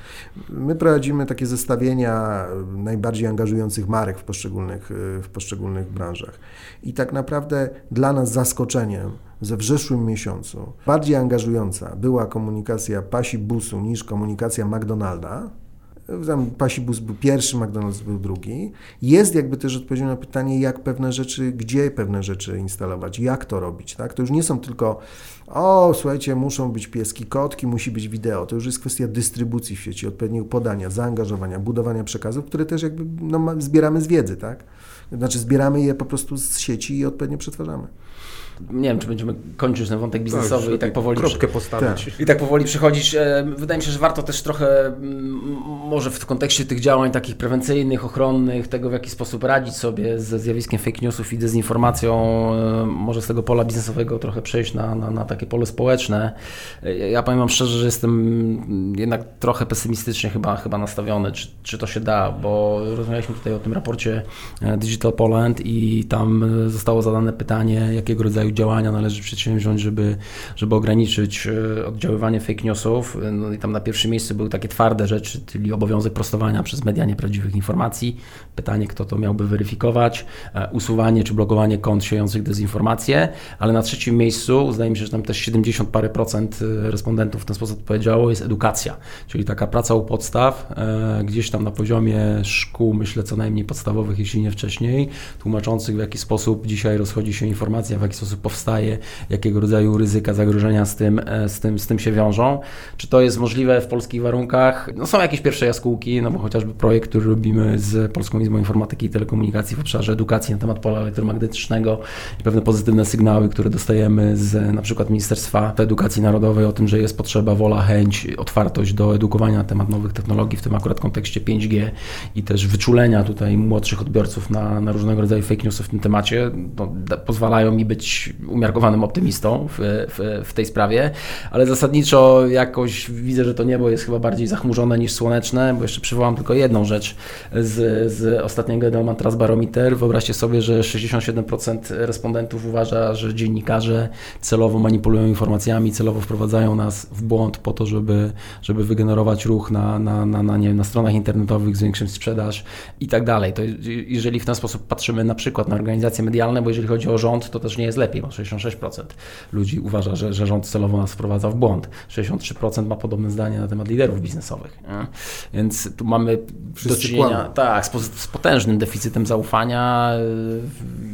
My prowadzimy takie zestawienia najbardziej angażujących marek w poszczególnych, w poszczególnych branżach. I tak naprawdę dla nas zaskoczeniem, że w zeszłym miesiącu bardziej angażująca była komunikacja Pasi Busu niż komunikacja McDonalda, Tam Pasibus był pierwszy, McDonald's był drugi. Jest jakby też odpowiedzią na pytanie, jak pewne rzeczy, gdzie pewne rzeczy instalować, jak to robić. Tak? To już nie są tylko, o słuchajcie, muszą być pieski, kotki, musi być wideo. To już jest kwestia dystrybucji w sieci, odpowiedniego podania, zaangażowania, budowania przekazów, które też jakby no, zbieramy z wiedzy. Tak? Znaczy zbieramy je po prostu z sieci i odpowiednio przetwarzamy nie wiem, czy będziemy kończyć ten wątek biznesowy tak, i tak powoli. Kropkę postawić. Tak. I tak powoli przechodzić. E, wydaje mi się, że warto też trochę, mm, może w kontekście tych działań takich prewencyjnych, ochronnych, tego w jaki sposób radzić sobie ze zjawiskiem fake newsów i dezinformacją, e, może z tego pola biznesowego trochę przejść na, na, na takie pole społeczne. E, ja powiem Wam szczerze, że jestem jednak trochę pesymistycznie chyba, chyba nastawiony, czy, czy to się da, bo rozmawialiśmy tutaj o tym raporcie Digital Poland i tam zostało zadane pytanie, jakiego rodzaju działania należy przedsięwziąć, żeby, żeby ograniczyć e, oddziaływanie fake newsów. No i tam na pierwszym miejscu były takie twarde rzeczy, czyli obowiązek prostowania przez media nieprawdziwych informacji. Pytanie, kto to miałby weryfikować, e, usuwanie czy blokowanie kont siejących dezinformacje, ale na trzecim miejscu, zdaje mi się, że tam też 70 parę procent e, respondentów w ten sposób odpowiedziało, jest edukacja, czyli taka praca u podstaw, gdzieś tam na poziomie szkół, myślę co najmniej podstawowych, jeśli nie wcześniej, tłumaczących w jaki sposób dzisiaj rozchodzi się informacja, w jaki sposób powstaje, jakiego rodzaju ryzyka, zagrożenia z tym, e, z tym, z tym się wiążą. Czy to jest możliwe w polskich warunkach? No są jakieś pierwsze jaskółki, no bo chociażby projekt, który robimy z Polską Izbą Informatyki i Telekomunikacji w obszarze edukacji na temat pola elektromagnetycznego i pewne pozytywne sygnały, które dostajemy z na przykład Ministerstwa Edukacji Narodowej o tym, że jest potrzeba, wola, chęć, otwartość do edukowania na temat nowych technologii, w tym akurat kontekście 5G i też wyczulenia tutaj młodszych odbiorców na, na różnego rodzaju fake newsy w tym temacie, no, pozwalają mi być umiarkowanym optymistą w, w, w, tej sprawie, ale zasadniczo jakoś widzę, że to niebo jest chyba bardziej zachmurzone niż słoneczne, bo jeszcze przywołam tylko jedną rzecz z, z ostatniego Edelman Trust Barometer. Wyobraźcie sobie, że 67% respondentów uważa, że dziennikarze celowo manipulują informacjami, celowo wprowadzają nas w błąd po to, żeby, żeby wygenerować ruch na, na, na, na, nie wiem, na stronach internetowych, zwiększyć sprzedaż i tak dalej. To jeżeli w ten sposób patrzymy na przykład na organizacje medialne, bo jeżeli chodzi o rząd, to też nie jest lepiej bo 66% ludzi uważa, że, że rząd celowo nas wprowadza w błąd. 63% ma podobne zdanie na temat liderów biznesowych. Nie? Więc tu mamy Wszyscy do czynienia tak, z, z, potężnym deficytem zaufania.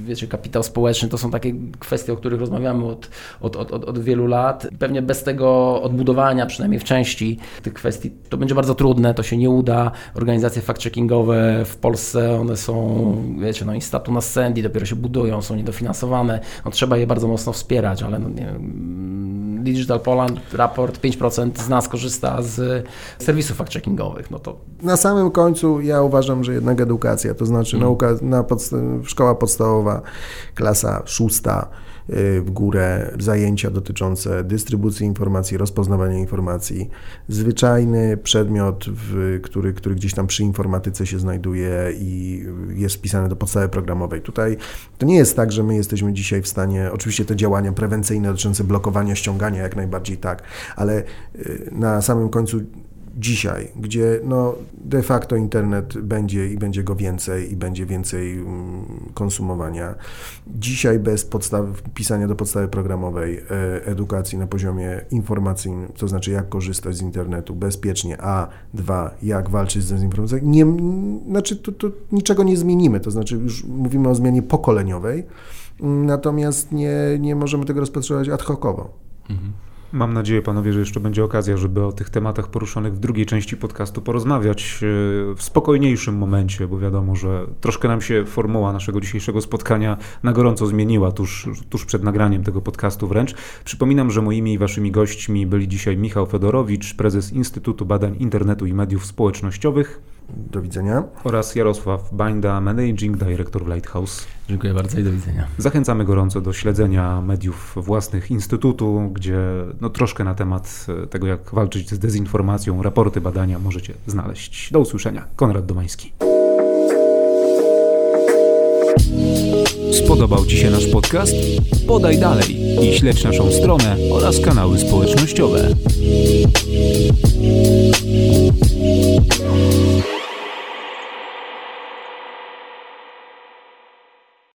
Wiecie, kapitał społeczny to są takie kwestie, o których rozmawiamy od, od, od, od wielu lat. Pewnie bez tego odbudowania, przynajmniej w części tych kwestii, to będzie bardzo trudne, to się nie uda. Organizacje fact-checkingowe w Polsce, one są, wiecie, no i statu na Sandy, dopiero się budują, są niedofinansowane. No, trzeba trzeba je bardzo mocno wspierać, ale no, nie wiem, Digital Poland raport 5% z nas korzysta z serwisów fact-checkingowych. No to... Na samym końcu ja uważam, że jednak edukacja, to znaczy hmm. nauka, na podsta szkoła podstawowa, klasa szósta, w górę zajęcia dotyczące dystrybucji informacji, rozpoznawania informacji. Zwyczajny przedmiot, w, który, który gdzieś tam przy informatyce się znajduje i jest wpisany do podstawy programowej. Tutaj to nie jest tak, że my jesteśmy dzisiaj w stanie, oczywiście te działania prewencyjne dotyczące blokowania, ściągania jak najbardziej tak, ale y, na samym końcu dzisiaj, gdzie no de facto internet będzie i będzie go więcej i będzie więcej mm, konsumowania. Dzisiaj bez podstaw, pisania do podstawy programowej e, edukacji na poziomie informacyjnym, to znaczy jak korzystać z internetu bezpiecznie, a dwa, jak walczyć z dezinformacją, nie, znaczy to, to niczego nie zmienimy, to znaczy już mówimy o zmianie pokoleniowej, natomiast nie, nie możemy tego rozpatrywać ad hocowo. Mhm. Mam nadzieję, panowie, że jeszcze będzie okazja, żeby o tych tematach poruszonych w drugiej części podcastu porozmawiać e, w spokojniejszym momencie, bo wiadomo, że troszkę nam się formuła naszego dzisiejszego spotkania na gorąco zmieniła tuż, tuż przed nagraniem tego podcastu wręcz. Przypominam, że moimi i waszymi gośćmi byli dzisiaj Michał Fedorowicz, prezes Instytutu Badań Internetu i Mediów Społecznościowych. Do widzenia. Oraz Jarosław Bańda, Managing Director w Lighthouse. Dziękuję bardzo i do widzenia. Zachęcamy gorąco do śledzenia mediów własnych Instytutu, gdzie no, troszkę na temat e, tego, jak walczyć z dezinformacją, raporty, badania możecie znaleźć. Do usłyszenia. Konrad Domański. Spodobał Ci się nasz podcast? Podaj dalej i śledź naszą stronę oraz kanały społecznościowe.